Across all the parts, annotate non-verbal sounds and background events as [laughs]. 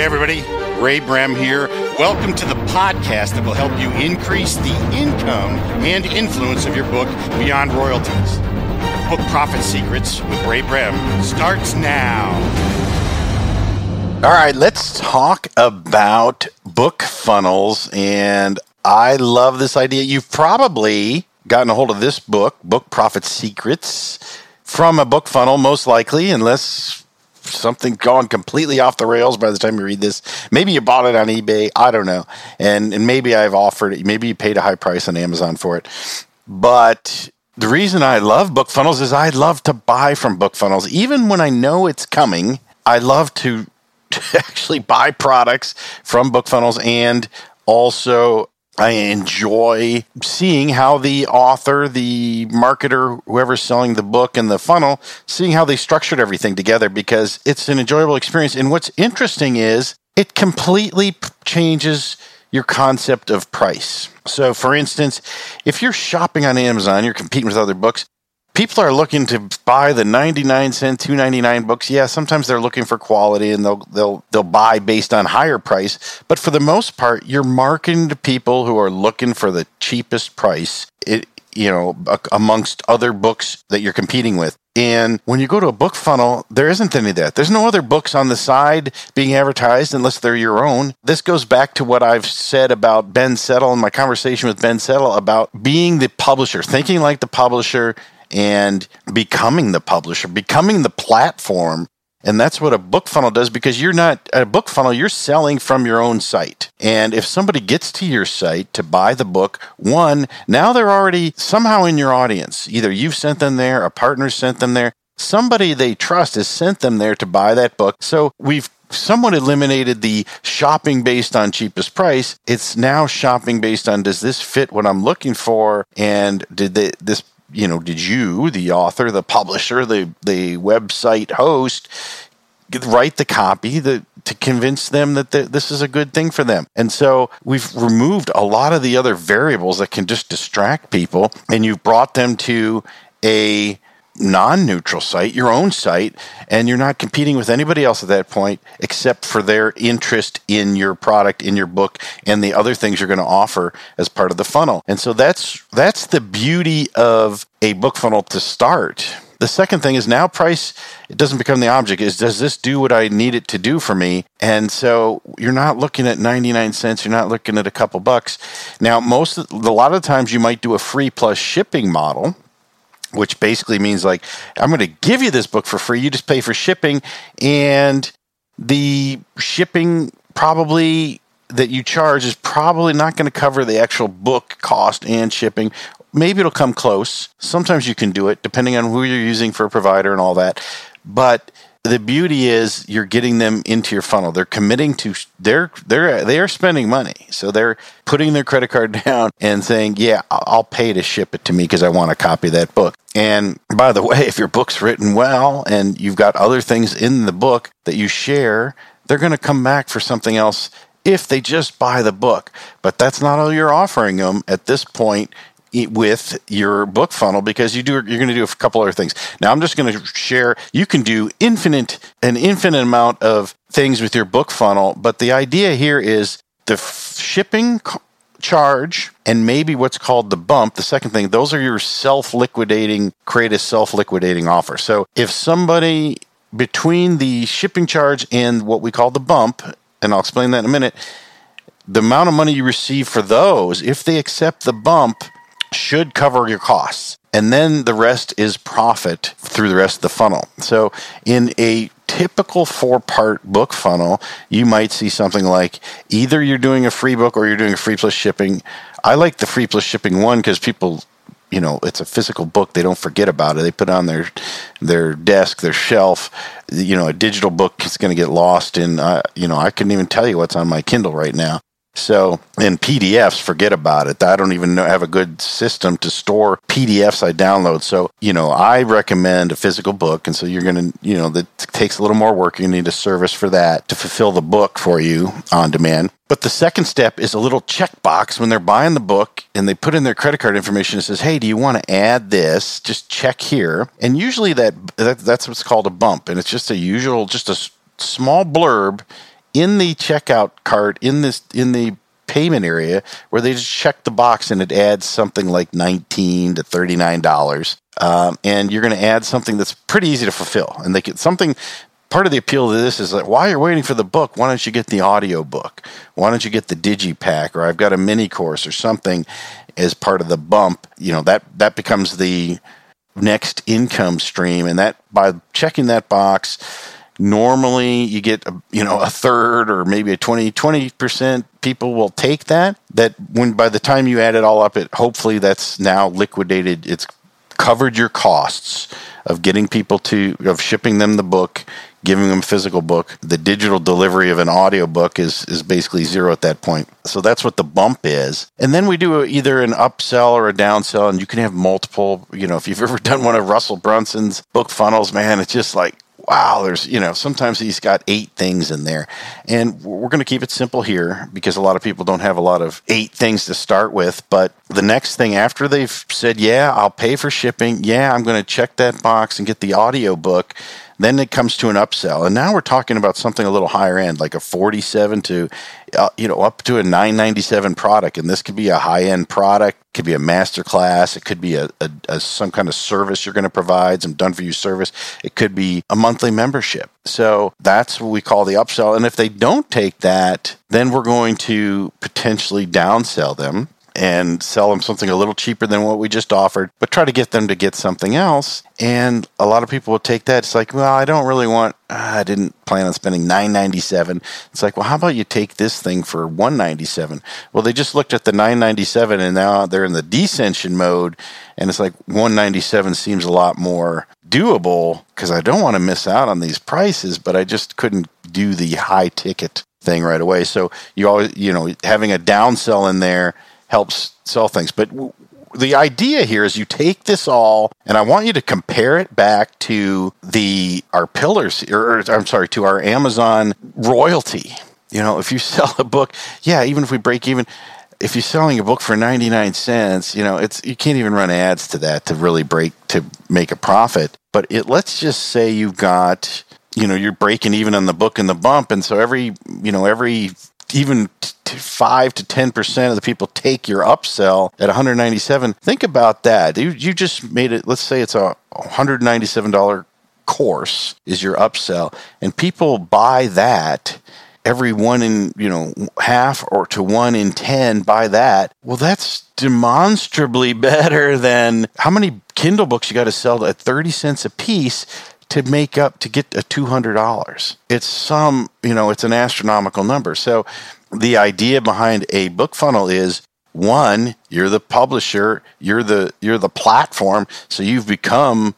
Hey, everybody. Ray Brehm here. Welcome to the podcast that will help you increase the income and influence of your book beyond royalties. Book Profit Secrets with Ray Brehm starts now. All right, let's talk about book funnels. And I love this idea. You've probably gotten a hold of this book, Book Profit Secrets, from a book funnel, most likely, unless something gone completely off the rails by the time you read this. Maybe you bought it on eBay. I don't know. And, and maybe I've offered it. Maybe you paid a high price on Amazon for it. But the reason I love book funnels is I love to buy from book funnels. Even when I know it's coming, I love to, to [laughs] actually buy products from book funnels and also I enjoy seeing how the author, the marketer, whoever's selling the book and the funnel, seeing how they structured everything together because it's an enjoyable experience. And what's interesting is it completely changes your concept of price. So, for instance, if you're shopping on Amazon, you're competing with other books, people are looking to buy the 99 cent 299 books yeah sometimes they're looking for quality and they'll they'll they'll buy based on higher price but for the most part you're marketing to people who are looking for the cheapest price it you know amongst other books that you're competing with and when you go to a book funnel, there isn't any of that. There's no other books on the side being advertised unless they're your own. This goes back to what I've said about Ben Settle and my conversation with Ben Settle about being the publisher, thinking like the publisher, and becoming the publisher, becoming the platform. And that's what a book funnel does because you're not a book funnel, you're selling from your own site. And if somebody gets to your site to buy the book, one, now they're already somehow in your audience. Either you've sent them there, a partner sent them there, somebody they trust has sent them there to buy that book. So we've somewhat eliminated the shopping based on cheapest price. It's now shopping based on does this fit what I'm looking for and did they, this you know, did you, the author, the publisher, the the website host, write the copy that to convince them that the, this is a good thing for them. And so we've removed a lot of the other variables that can just distract people, and you've brought them to a non neutral site, your own site, and you're not competing with anybody else at that point except for their interest in your product, in your book, and the other things you're going to offer as part of the funnel. And so that's that's the beauty of a book funnel to start. The second thing is now price it doesn't become the object is does this do what I need it to do for me? And so you're not looking at 99 cents, you're not looking at a couple bucks. Now most a lot of times you might do a free plus shipping model which basically means like I'm going to give you this book for free. You just pay for shipping, and the shipping probably that you charge is probably not going to cover the actual book cost and shipping. Maybe it'll come close. Sometimes you can do it depending on who you're using for a provider and all that. But the beauty is you're getting them into your funnel. They're committing to they're they're they are spending money. So they're putting their credit card [laughs] down and saying, "Yeah, I'll pay to ship it to me because I want to copy that book." And by the [laughs] way, if your book's written well and you've got other things in the book that you share, they're going to come back for something else if they just buy the book. But that's not all you're offering them at this point with your book funnel because you do you're going to do a couple other things. Now I'm just going to share you can do infinite an infinite amount of things with your book funnel, but the idea here is the f- shipping charge and maybe what's called the bump the second thing those are your self-liquidating create a self-liquidating offer so if somebody between the shipping charge and what we call the bump and i'll explain that in a minute the amount of money you receive for those if they accept the bump should cover your costs. And then the rest is profit through the rest of the funnel. So in a typical four part book funnel, you might see something like either you're doing a free book or you're doing a free plus shipping. I like the free plus shipping one because people you know it's a physical book they don't forget about it they put it on their their desk their shelf you know a digital book is going to get lost in uh, you know i couldn't even tell you what's on my kindle right now so in PDFs, forget about it. I don't even know, have a good system to store PDFs I download. So, you know, I recommend a physical book. And so you're going to, you know, that takes a little more work. You need a service for that to fulfill the book for you on demand. But the second step is a little checkbox when they're buying the book and they put in their credit card information. It says, "Hey, do you want to add this? Just check here." And usually that, that that's what's called a bump, and it's just a usual, just a small blurb in the checkout cart in this in the payment area where they just check the box and it adds something like 19 to 39 dollars um, and you're going to add something that's pretty easy to fulfill. And they get something part of the appeal to this is that while you're waiting for the book why don't you get the audio book why don't you get the digipack or i've got a mini course or something as part of the bump. You know that that becomes the next income stream and that by checking that box normally you get a, you know a third or maybe a 20 20% people will take that that when by the time you add it all up it hopefully that's now liquidated. It's covered your costs of getting people to of shipping them the book giving them physical book. The digital delivery of an audio book is is basically zero at that point. So that's what the bump is. And then we do either an upsell or a downsell and you can have multiple you know if you've [laughs] ever done one of russell brunson's book funnels man it's just like wow, there's, you know, sometimes he's got eight things in there. And we're going to keep it simple here because a lot of people don't have a lot of eight things to start with. But the next thing after they've said, yeah, I'll pay for shipping. Yeah, I'm going to check that box and get the audio book. Then it comes to an upsell, and now we're talking about something a little higher end, like a forty-seven to, uh, you know, up to a nine ninety-seven product. And this could be a high-end product, could be a master class, it could be a, a, a some kind of service you're going to provide, some done-for-you service. It could be a monthly membership. So that's what we call the upsell. And if they don't take that, then we're going to potentially downsell them and sell them something a little cheaper than what we just offered, but try to get them to get something else. And a lot of people will take that. It's like, well, I don't really want. Uh, I didn't plan on spending nine ninety seven. It's like, well, how about you take this thing for one ninety seven? Well, they just looked at the nine ninety seven, and now they're in the descension mode, and it's like one ninety seven seems a lot more doable because I don't want to miss out on these prices, but I just couldn't do the high ticket thing right away. So you always, you know, having a downsell in there helps sell things. But w- the idea here is you take this all and I want you to compare it back to the our pillars or, or I'm sorry to our Amazon royalty. You know, if you [laughs] sell a book, yeah, even if we break even, if you're selling a book for 99 cents, you know, it's you can't even run ads to that to really break to make a profit. But it let's just say you've got you know you're breaking even on the book and the bump and so every you know every even five to ten percent of the people take your upsell at 197. Think about that. You you just made it. Let's say it's a 197 dollar course is your upsell, and people buy that. Every one in you know half or to one in ten buy that. Well, that's demonstrably [laughs] better than how many Kindle books you got to sell at 30 cents a piece to make up to get a $200. It's some, you know, it's an astronomical number. So the idea behind a book funnel is one, you're the publisher, you're the you're the platform, so you've become,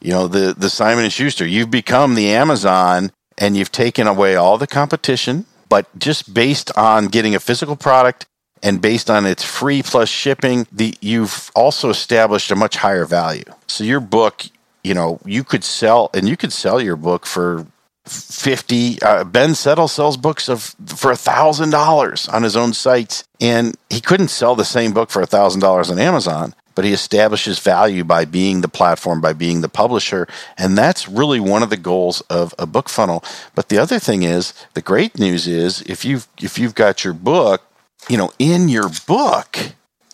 you know, the the Simon and Schuster. You've become the Amazon and you've taken away all the competition, but just based on getting a physical product and based on its free plus shipping, the you've also established a much higher value. So your book you know, you could sell and you could sell your book for 50 uh, ben settle sells books of for a thousand dollars on his own sites. And he couldn't sell the same book for a thousand dollars on amazon but he establishes value by being the platform by being the publisher. And that's really one of the goals of a book funnel. But the other thing is the great news is if you've if you've got your book you know in your book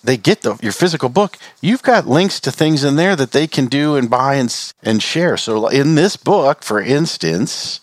they get the your physical book, you've got links to things in there that they can do and buy and and share. So in this book, for instance,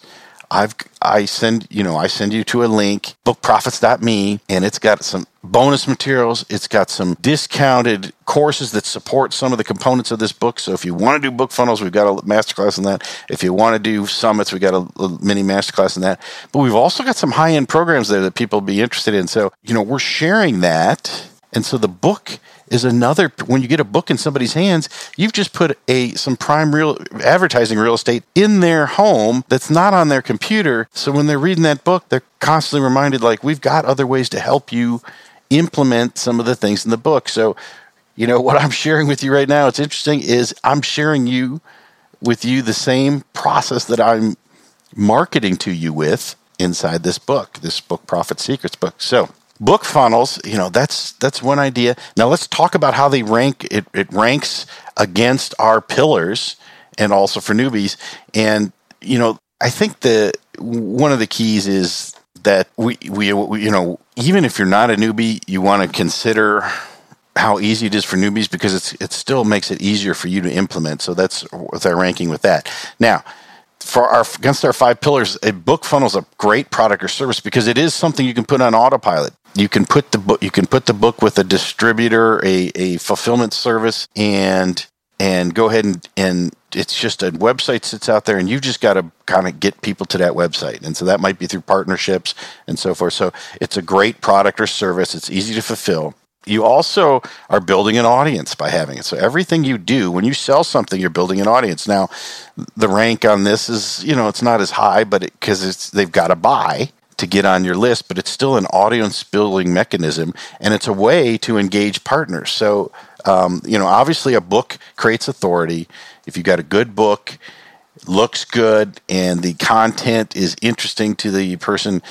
I've I send you know I send you to a link bookprofits.me and it's got some bonus materials. It's got some discounted courses that support some of the components of this book. So if you want to do book funnels, we've got a masterclass on that. If you want to do summits, we've got a, mini masterclass on that. But we've also got some high end programs there that people be interested in. So you know we're sharing that and so the book is another when you get a book in somebody's hands, you've just put a some prime real advertising real estate in their home that's not on their computer. So when they're reading that book, they're constantly reminded like we've got other ways to help you implement some of the things in the book. So, you know, [laughs] what I'm sharing with you right now, it's interesting is I'm sharing you with you the same process that I'm marketing to you with inside this book, this book Profit Secrets book. So, book funnels you know that's that's one idea now let's talk about how they rank it, it ranks against our pillars and also for newbies and you know i think the one of the keys is that we, we, we you know, even if you're not a newbie, you want to consider how easy it is for newbies because it's it still makes it easier for you to implement. So that's with our ranking with that. Now, for our against our five pillars, a book funnel is a great product or service because it is something you can put on autopilot. You can put the book you can put the book with a distributor, a, a fulfillment service, and and go ahead and, and it's just a website sits out there and you just got to kind of get people to that website. And so that might be through partnerships and so forth. So it's a great product or service. It's easy to fulfill. You also are building an audience by having it. So everything you do, when you sell something, you're building an audience. Now, the rank on this is, you know, it's not as high, but because it, it's they've got to buy to get on your list, but it's still an audience building mechanism, and it's a way to engage partners. So, um, you know, obviously, a book creates authority. If you've got a good book, looks good, and the content is interesting to the person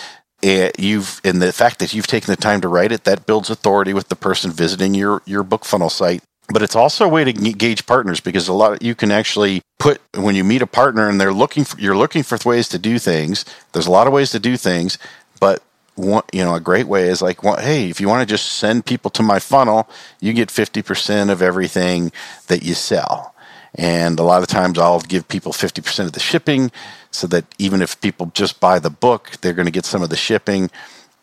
and you've and the fact that you've taken the time to write it that builds authority with the person visiting your your book funnel site but it's also a way to engage partners because a lot of, you can actually put when you meet a partner and they're looking for you're looking for ways to do things there's a lot of ways to do things but one, you know a great way is like well, hey if you want to just send people to my funnel you get 50% of everything that you sell. And a lot of times I'll give people 50% of the shipping so that even if people just buy the book, they're going to get some of the shipping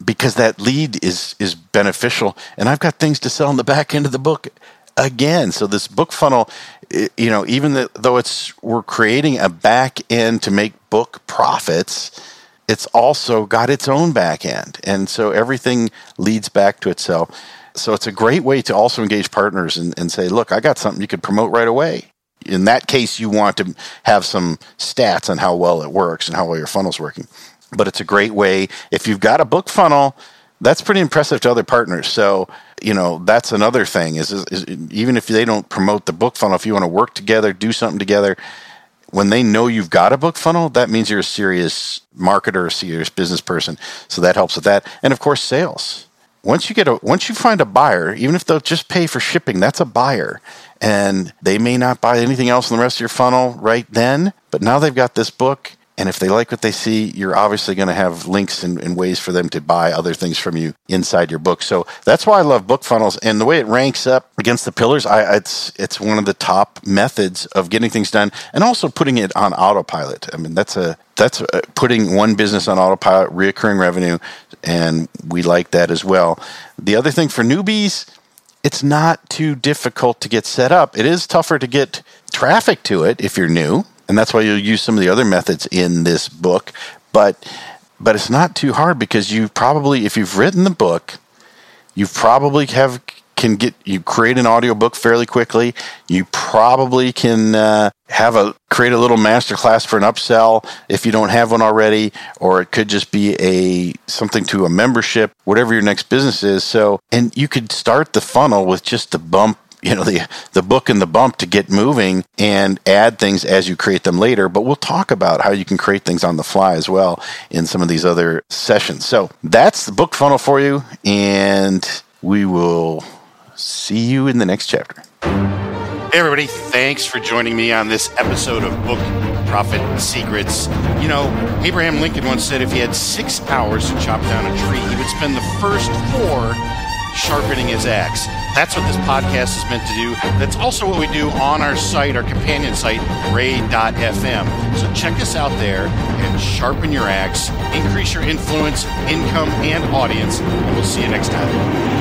because that lead is is beneficial. And I've got things to sell in the back end of the book again. So this book funnel, you know, even though it's we're creating a back end to make book profits, it's also got its own back end. And so everything leads back to itself. So it's a great way to also engage partners and, and say, look, I got something you could promote right away in that case, you want to have some stats on how well it works and how well your funnel's working. But it's a great way. If you've got a book funnel, that's pretty impressive to other partners. So, you know, that's another thing is, is, is even if they don't promote the book funnel, if you want to work together, do something together, when they know you've got a book funnel, that means you're a serious marketer, a serious business person. So that helps with that. And of course, sales. Once you get a once you find a buyer, even if they'll just pay for shipping, that's a buyer and they may not buy anything else in the rest of your funnel right then, but now they've got this book. And if they like what they see, you're obviously going to have links and, and, ways for them to buy other things from you inside your book. So that's why I love book funnels. And the way it ranks up against the pillars, I, it's it's one of the top methods of getting things done, and also putting it on autopilot. I mean, that's a that's a, putting one business on autopilot, reoccurring revenue, and we like that as well. The other thing for newbies it's not too difficult to get set up. It is tougher to get traffic to it if you're new, and that's why you'll use some of the other methods in this book. But but it's not too hard because you probably, if you've written the book, you probably have can get you create an audiobook fairly quickly. You probably can uh, have a create a little masterclass for an upsell if you don't have one already, or it could just be a something to a membership, whatever your next business is. So, and you could start the funnel with just the bump you know the the book and the bump to get moving and add things as you create them later but we'll talk about how you can create things on the fly as well in some of these other sessions so that's the book funnel for you and we will see you in the next chapter. Hey, everybody. Thanks for joining me on this episode of Book Profit Secrets. You know, Abraham Lincoln once said if he had six hours to chop down a tree, he would spend the first four sharpening his axe. That's what this podcast is meant to do. That's also what we do on our site, our companion site, ray.fm. So check us out there and sharpen your axe, increase your influence, income, and audience. And we'll see you next time.